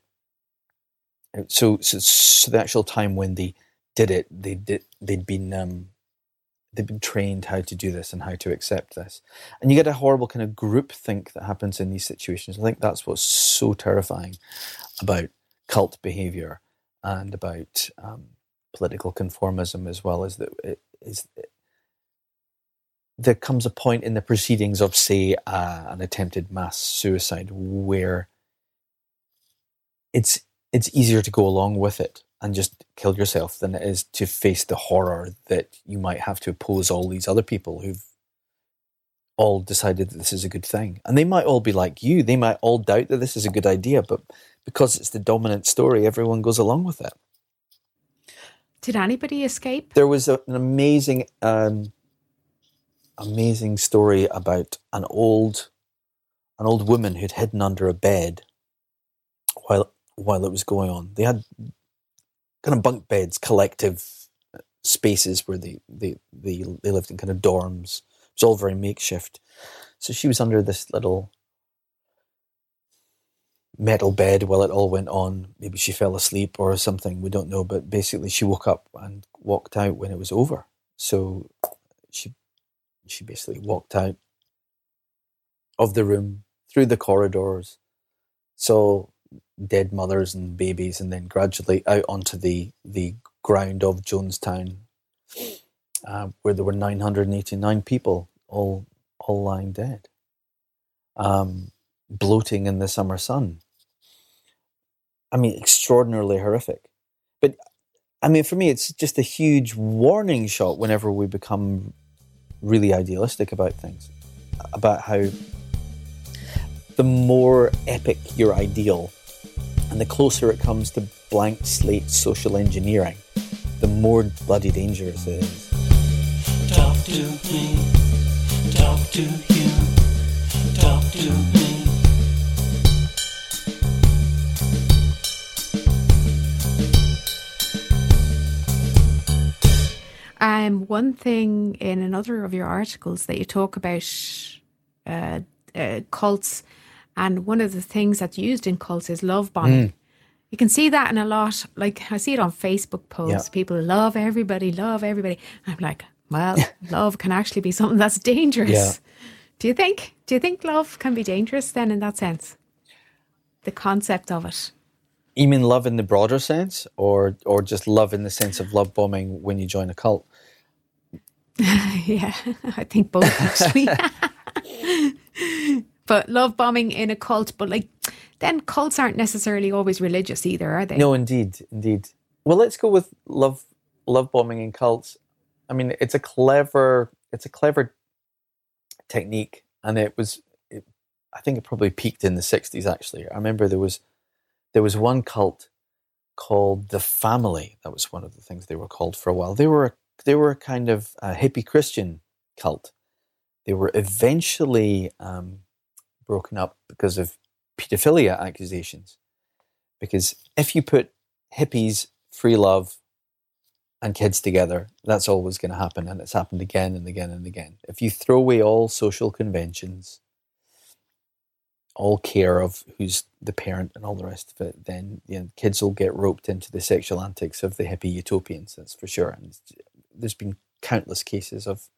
So, so, so the actual time when they did it, they did they'd been um, they've been trained how to do this and how to accept this. And you get a horrible kind of group think that happens in these situations. I think that's what's so terrifying about cult behavior and about um, political conformism as well as that it is there comes a point in the proceedings of say uh, an attempted mass suicide where it's it's easier to go along with it and just kill yourself than it is to face the horror that you might have to oppose all these other people who've all decided that this is a good thing. And they might all be like you. They might all doubt that this is a good idea, but because it's the dominant story, everyone goes along with it. Did anybody escape? There was a, an amazing, um, amazing story about an old, an old woman who'd hidden under a bed while while it was going on. They had kind of bunk beds, collective uh, spaces where they, they, they, they lived in kind of dorms. It's all very makeshift. So she was under this little metal bed while it all went on. Maybe she fell asleep or something. We don't know. But basically, she woke up and walked out when it was over. So she she basically walked out of the room through the corridors. So dead mothers and babies, and then gradually out onto the the ground of Jonestown, uh, where there were 989 people, all all lying dead, um, bloating in the summer sun. I mean, extraordinarily horrific. But I mean, for me, it's just a huge warning shot whenever we become really idealistic about things, about how the more epic your ideal, and the closer it comes to blank slate social engineering, the more bloody dangerous it is. Talk to me. Talk to you. Talk to me. Um, one thing in another of your articles that you talk about uh, uh, cults, and one of the things that's used in cults is love bombing. Mm. You can see that in a lot. Like I see it on Facebook posts. Yeah. People love everybody, love everybody. I'm like, well, love can actually be something that's dangerous. Yeah. Do you think? Do you think love can be dangerous then in that sense? The concept of it. You mean love in the broader sense, or or just love in the sense of love bombing when you join a cult? yeah, I think both actually. But love bombing in a cult, but like then cults aren't necessarily always religious either, are they? No, indeed, indeed. Well, let's go with love love bombing in cults. I mean, it's a clever it's a clever technique, and it was. It, I think it probably peaked in the '60s. Actually, I remember there was there was one cult called the Family. That was one of the things they were called for a while. They were a, they were a kind of a hippie Christian cult. They were eventually um, broken up because of pedophilia accusations. Because if you put hippies, free love, and kids together, that's always going to happen, and it's happened again and again and again. If you throw away all social conventions, all care of who's the parent and all the rest of it, then you know, kids will get roped into the sexual antics of the hippie utopians. That's for sure. And there's been countless cases of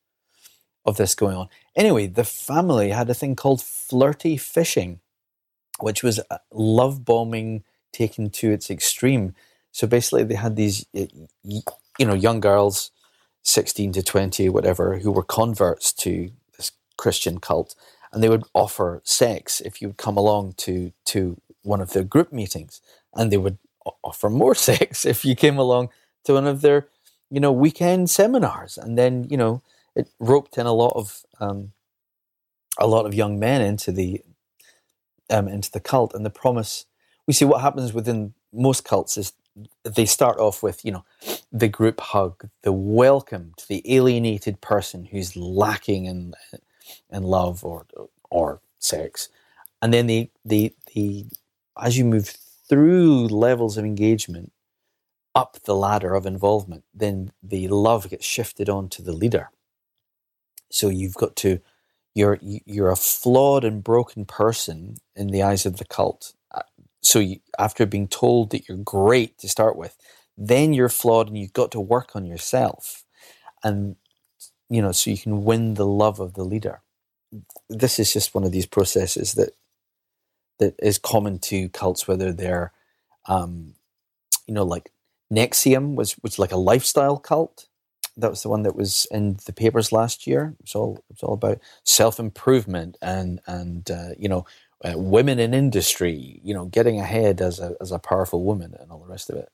of this going on. Anyway, the family had a thing called flirty fishing, which was uh, love bombing taken to its extreme. So basically, they had these, you know, young girls, sixteen to twenty, whatever, who were converts to this Christian cult, and they would offer sex if you would come along to to one of their group meetings, and they would offer more sex if you came along to one of their, you know, weekend seminars, and then you know it roped in a lot of um, a lot of young men into the um, into the cult, and the promise. We see what happens within most cults is they start off with you know the group hug, the welcome to the alienated person who's lacking in in love or or sex, and then the the the as you move through levels of engagement up the ladder of involvement, then the love gets shifted on to the leader. So you've got to you're you're a flawed and broken person in the eyes of the cult. Uh, So you, after being told that you're great to start with, then you're flawed and you've got to work on yourself, and you know so you can win the love of the leader. This is just one of these processes that that is common to cults, whether they're um, you know like NXIVM was was like a lifestyle cult that was the one that was in the papers last year. It's all it's all about self improvement and and uh, you know uh, women in industry, you know, getting ahead as a as a powerful woman and all the rest of it.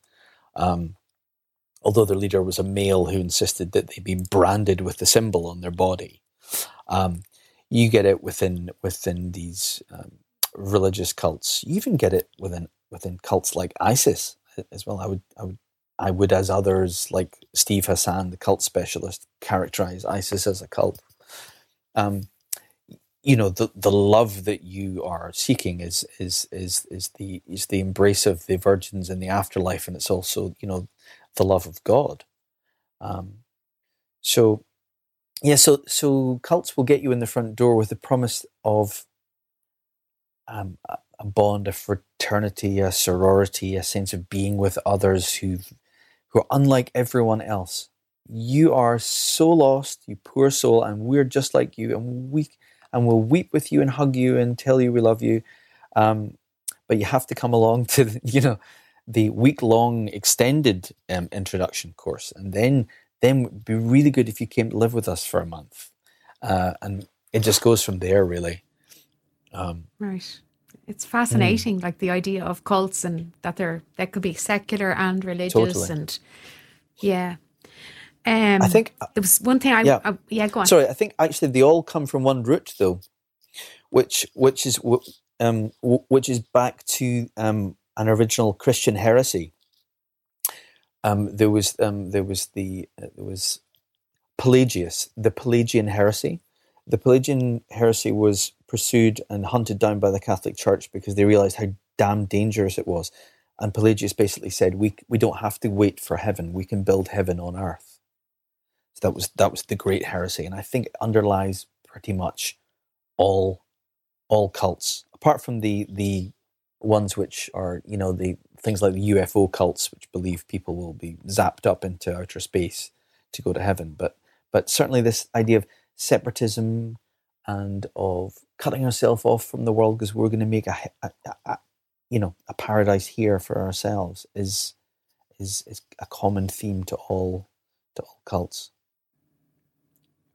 Um, although their leader was a male who insisted that they be branded with the symbol on their body, um, you get it within within these um, religious cults. You even get it within within cults like ISIS as well. I would I would I would, as others like Steve Hassan, the cult specialist, characterize ISIS as a cult. Um, you know, the the love that you are seeking is is is is the is the embrace of the virgins in the afterlife, and it's also you know the love of God. Um, so, yeah, so so cults will get you in the front door with the promise of um, a bond, a fraternity, a sorority, a sense of being with others who who are unlike everyone else. You are so lost, you poor soul, and we're just like you, and we and we'll weep with you and hug you and tell you we love you. Um, but you have to come along to the, you know the week long extended um, introduction course, and then then it'd be really good if you came to live with us for a month, uh, and it just goes from there really. Um, Right. It's fascinating, like the idea of cults and that they're that could be secular and religious Totally. and yeah. Um, I think there was one thing I yeah. I- yeah go on. Sorry, I think actually they all come from one root though, which which is um, which is back to um, an original Christian heresy. Um, there was um, there was the uh, there was Pelagius, the Pelagian heresy. The Pelagian heresy was pursued and hunted down by the Catholic Church because they realized how damn dangerous it was. And Pelagius basically said, "We we don't have to wait for heaven; we can build heaven on earth." So that was that was the great heresy, and I think it underlies pretty much all all cults, apart from the the ones which are you know the things like the UFO cults, which believe people will be zapped up into outer space to go to heaven. But but certainly this idea of separatism and of cutting ourselves off from the world because we're going to make a, a, a, you know a paradise here for ourselves is is is a common theme to all to all cults.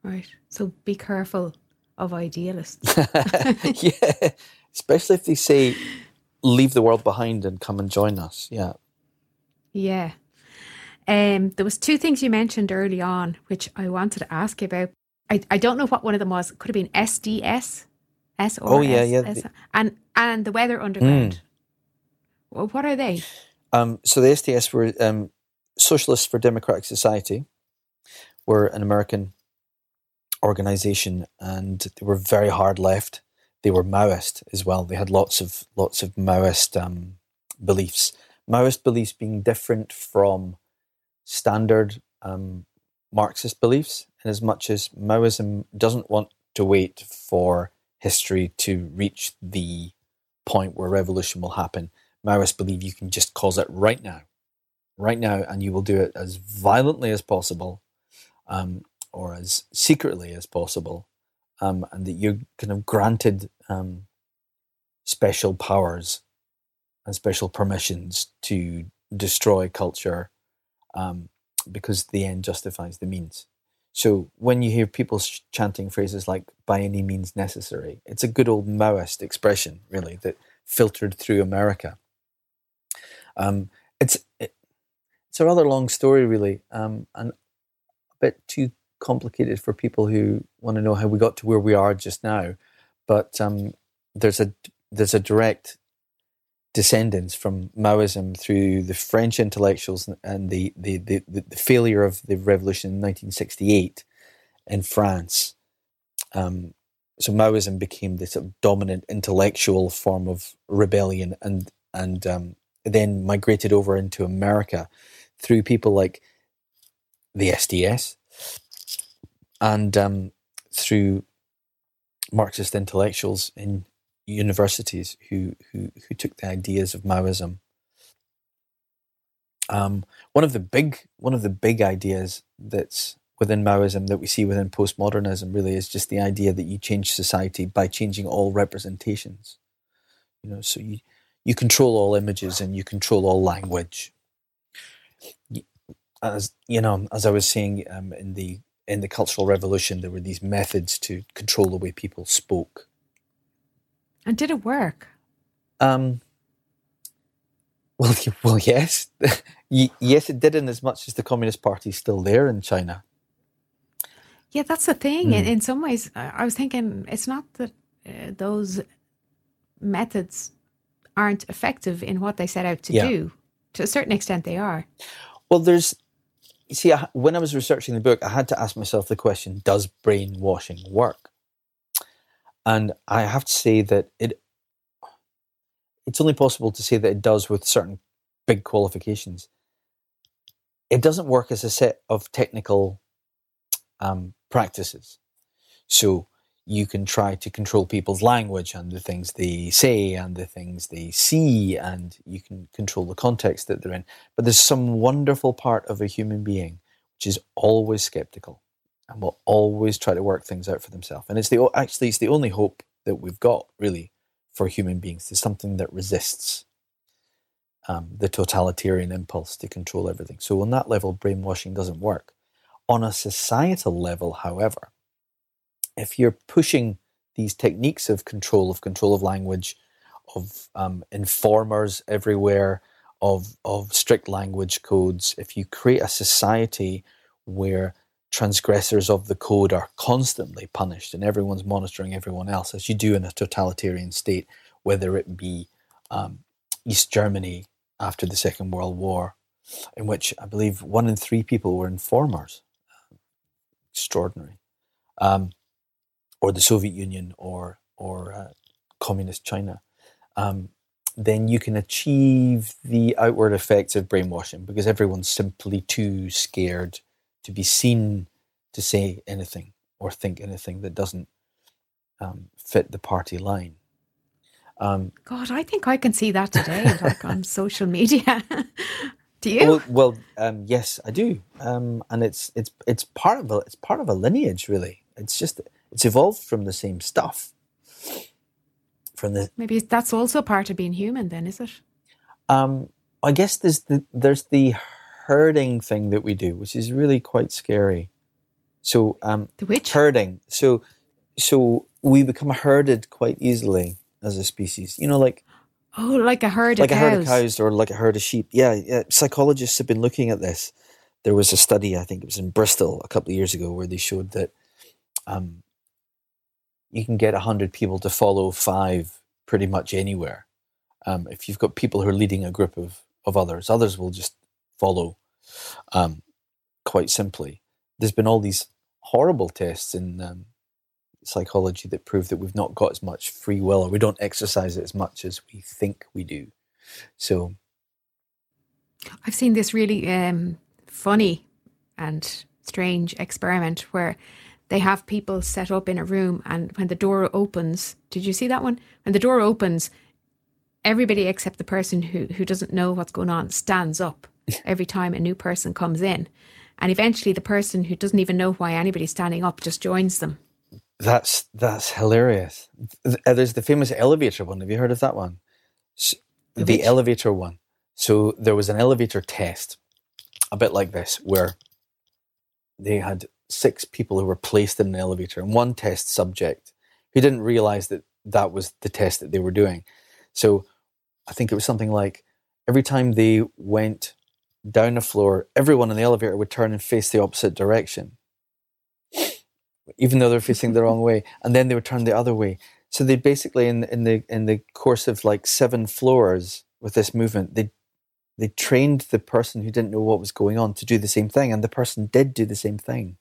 Right. So be careful of idealists. yeah, especially if they say leave the world behind and come and join us. Yeah. Yeah. Um, there was two things you mentioned early on, which I wanted to ask you about. I, I don't know what one of them was. It could have been SDS, S or Oh, yeah, S- yeah, S- and and the Weather Underground. Well, what are they? Um, so the SDS were um, Socialists for Democratic Society, were an American organization, and they were very hard left. They were Maoist as well. They had lots of lots of Maoist um, beliefs. Maoist beliefs being different from standard um, Marxist beliefs, in as much as Maoism doesn't want to wait for history to reach the point where revolution will happen. Maoists believe you can just cause it right now, right now, and you will do it as violently as possible, um, or as secretly as possible, um, and that you're kind of granted um, special powers and special permissions to destroy culture um, because the end justifies the means. So when you hear people sh- chanting phrases like "by any means necessary," it's a good old Maoist expression, really, that filtered through America. Um, it's it, it's a rather long story, really, um, and a bit too complicated for people who want to know how we got to where we are just now. But um, there's a there's a direct descendants from Maoism through the French intellectuals and the the, the, the, the failure of the revolution in 1968 in France. Um, so Maoism became this sort of dominant intellectual form of rebellion, and and um, then migrated over into America through people like the SDS and um, through Marxist intellectuals in universities who who who took the ideas of Maoism. Um, one of the big one of the big ideas that's within Maoism that we see within postmodernism really is just the idea that you change society by changing all representations. You know, so you you control all images and you control all language. As you know, as I was saying um, in the in the Cultural Revolution, there were these methods to control the way people spoke. And did it work? Um, well, well, yes, yes, it did. In as much as the Communist Party is still there in China. Yeah, that's the thing. In, Mm. in some ways, I I was thinking it's not that uh, those methods aren't effective in what they set out to Yeah. do. To a certain extent, they are. Well, there's, you see, I, when I was researching the book, I had to ask myself the question: Does brainwashing work? And I have to say that it, it's only possible to say that it does with certain big qualifications. It doesn't work as a set of technical um, practices. So you can try to control people's language and the things they say and the things they see, and you can control the context that they're in. But there's some wonderful part of a human being which is always skeptical and will always try to work things out for themselves. And it's the actually it's the only hope that we've got really for human beings. It's something that resists um, the totalitarian impulse to control everything. So on that level, brainwashing doesn't work. On a societal level, however, if you're pushing these techniques of control, of control of language, of um, informers everywhere, of of strict language codes, if you create a society where transgressors of the code are constantly punished and everyone's monitoring everyone else, as you do in a totalitarian state, whether it be um, East Germany after the Second World War, in which I believe one in three people were informers extraordinary. Um, or the Soviet Union or or uh, communist China, um, then you can achieve the outward effects of brainwashing because everyone's simply too scared to be seen to say anything or think anything that doesn't um, fit the party line. Um, God, I think I can see that today, like on social media. do you? Well, well um, yes, I do, um, and it's it's it's part of a it's part of a lineage, really. It's just it's evolved from the same stuff. From the Maybe that's also part of being human, then, is it? Um, I guess there's the there's the herding thing that we do, which is really quite scary. So um, the which herding. So so we become herded quite easily as a species. You know, like oh, like a herd like of a cows. herd of cows or like a herd of sheep. Yeah, yeah. Psychologists have been looking at this. There was a study, I think it was in Bristol a couple of years ago, where they showed that um, you can get 100 people to follow five pretty much anywhere. Um, if you've got people who are leading a group of, of others, others will just follow um, quite simply. There's been all these horrible tests in um, psychology that prove that we've not got as much free will or we don't exercise it as much as we think we do. So, I've seen this really um, funny and strange experiment where they have people set up in a room, and when the door opens, did you see that one? When the door opens, everybody except the person who, who doesn't know what's going on stands up every time a new person comes in. And eventually, the person who doesn't even know why anybody's standing up just joins them. That's that's hilarious. Uh, There's the famous elevator one. Have you heard of that one? The The elevator one. So there was an elevator test, a bit like this, where they had six people who were placed in an elevator, and one test subject who didn't realize that that was the test that they were doing. So I think it was something like every time they went down a floor, everyone in the elevator would turn and face the opposite direction even though they're facing the wrong way, and then they would turn the other way. So they basically, in in the in the course of like seven floors with this movement, they they trained the person who didn't know what was going on to do the same thing, and the person did do the same thing.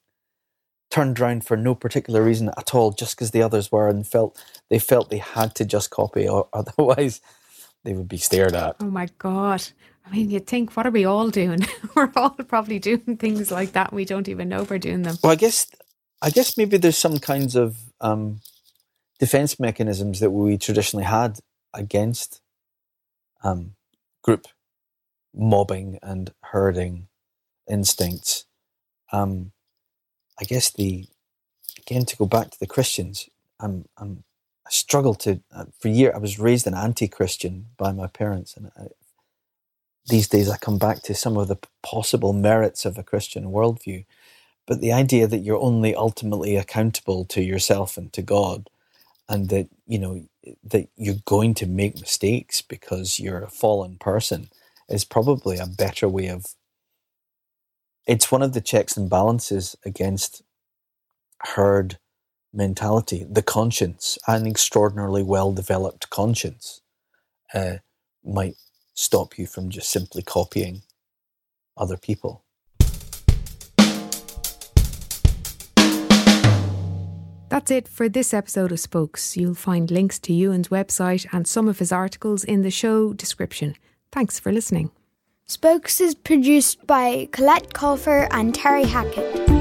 Turned round for no particular reason at all, just because the others were, and felt they felt they had to just copy, or otherwise they would be stared at. Oh my God. I mean, you'd think, what are we all doing? we're all probably doing things like that. We don't even know we're doing them. Well, I guess I guess maybe there's some kinds of um, defense mechanisms that we traditionally had against um, group mobbing and herding instincts. Um, I guess the again to go back to the Christians, I'm, I'm I struggle to uh, for years. I was raised an anti-Christian by my parents, and I, these days I come back to some of the possible merits of a Christian worldview. But the idea that you're only ultimately accountable to yourself and to God, and that you know that you're going to make mistakes because you're a fallen person, is probably a better way of. It's one of the checks and balances against herd mentality. The conscience, an extraordinarily well developed conscience, uh, might stop you from just simply copying other people. That's it for this episode of Spokes. You'll find links to Ewan's website and some of his articles in the show description. Thanks for listening. Spokes is produced by Colette Colfer and Terry Hackett.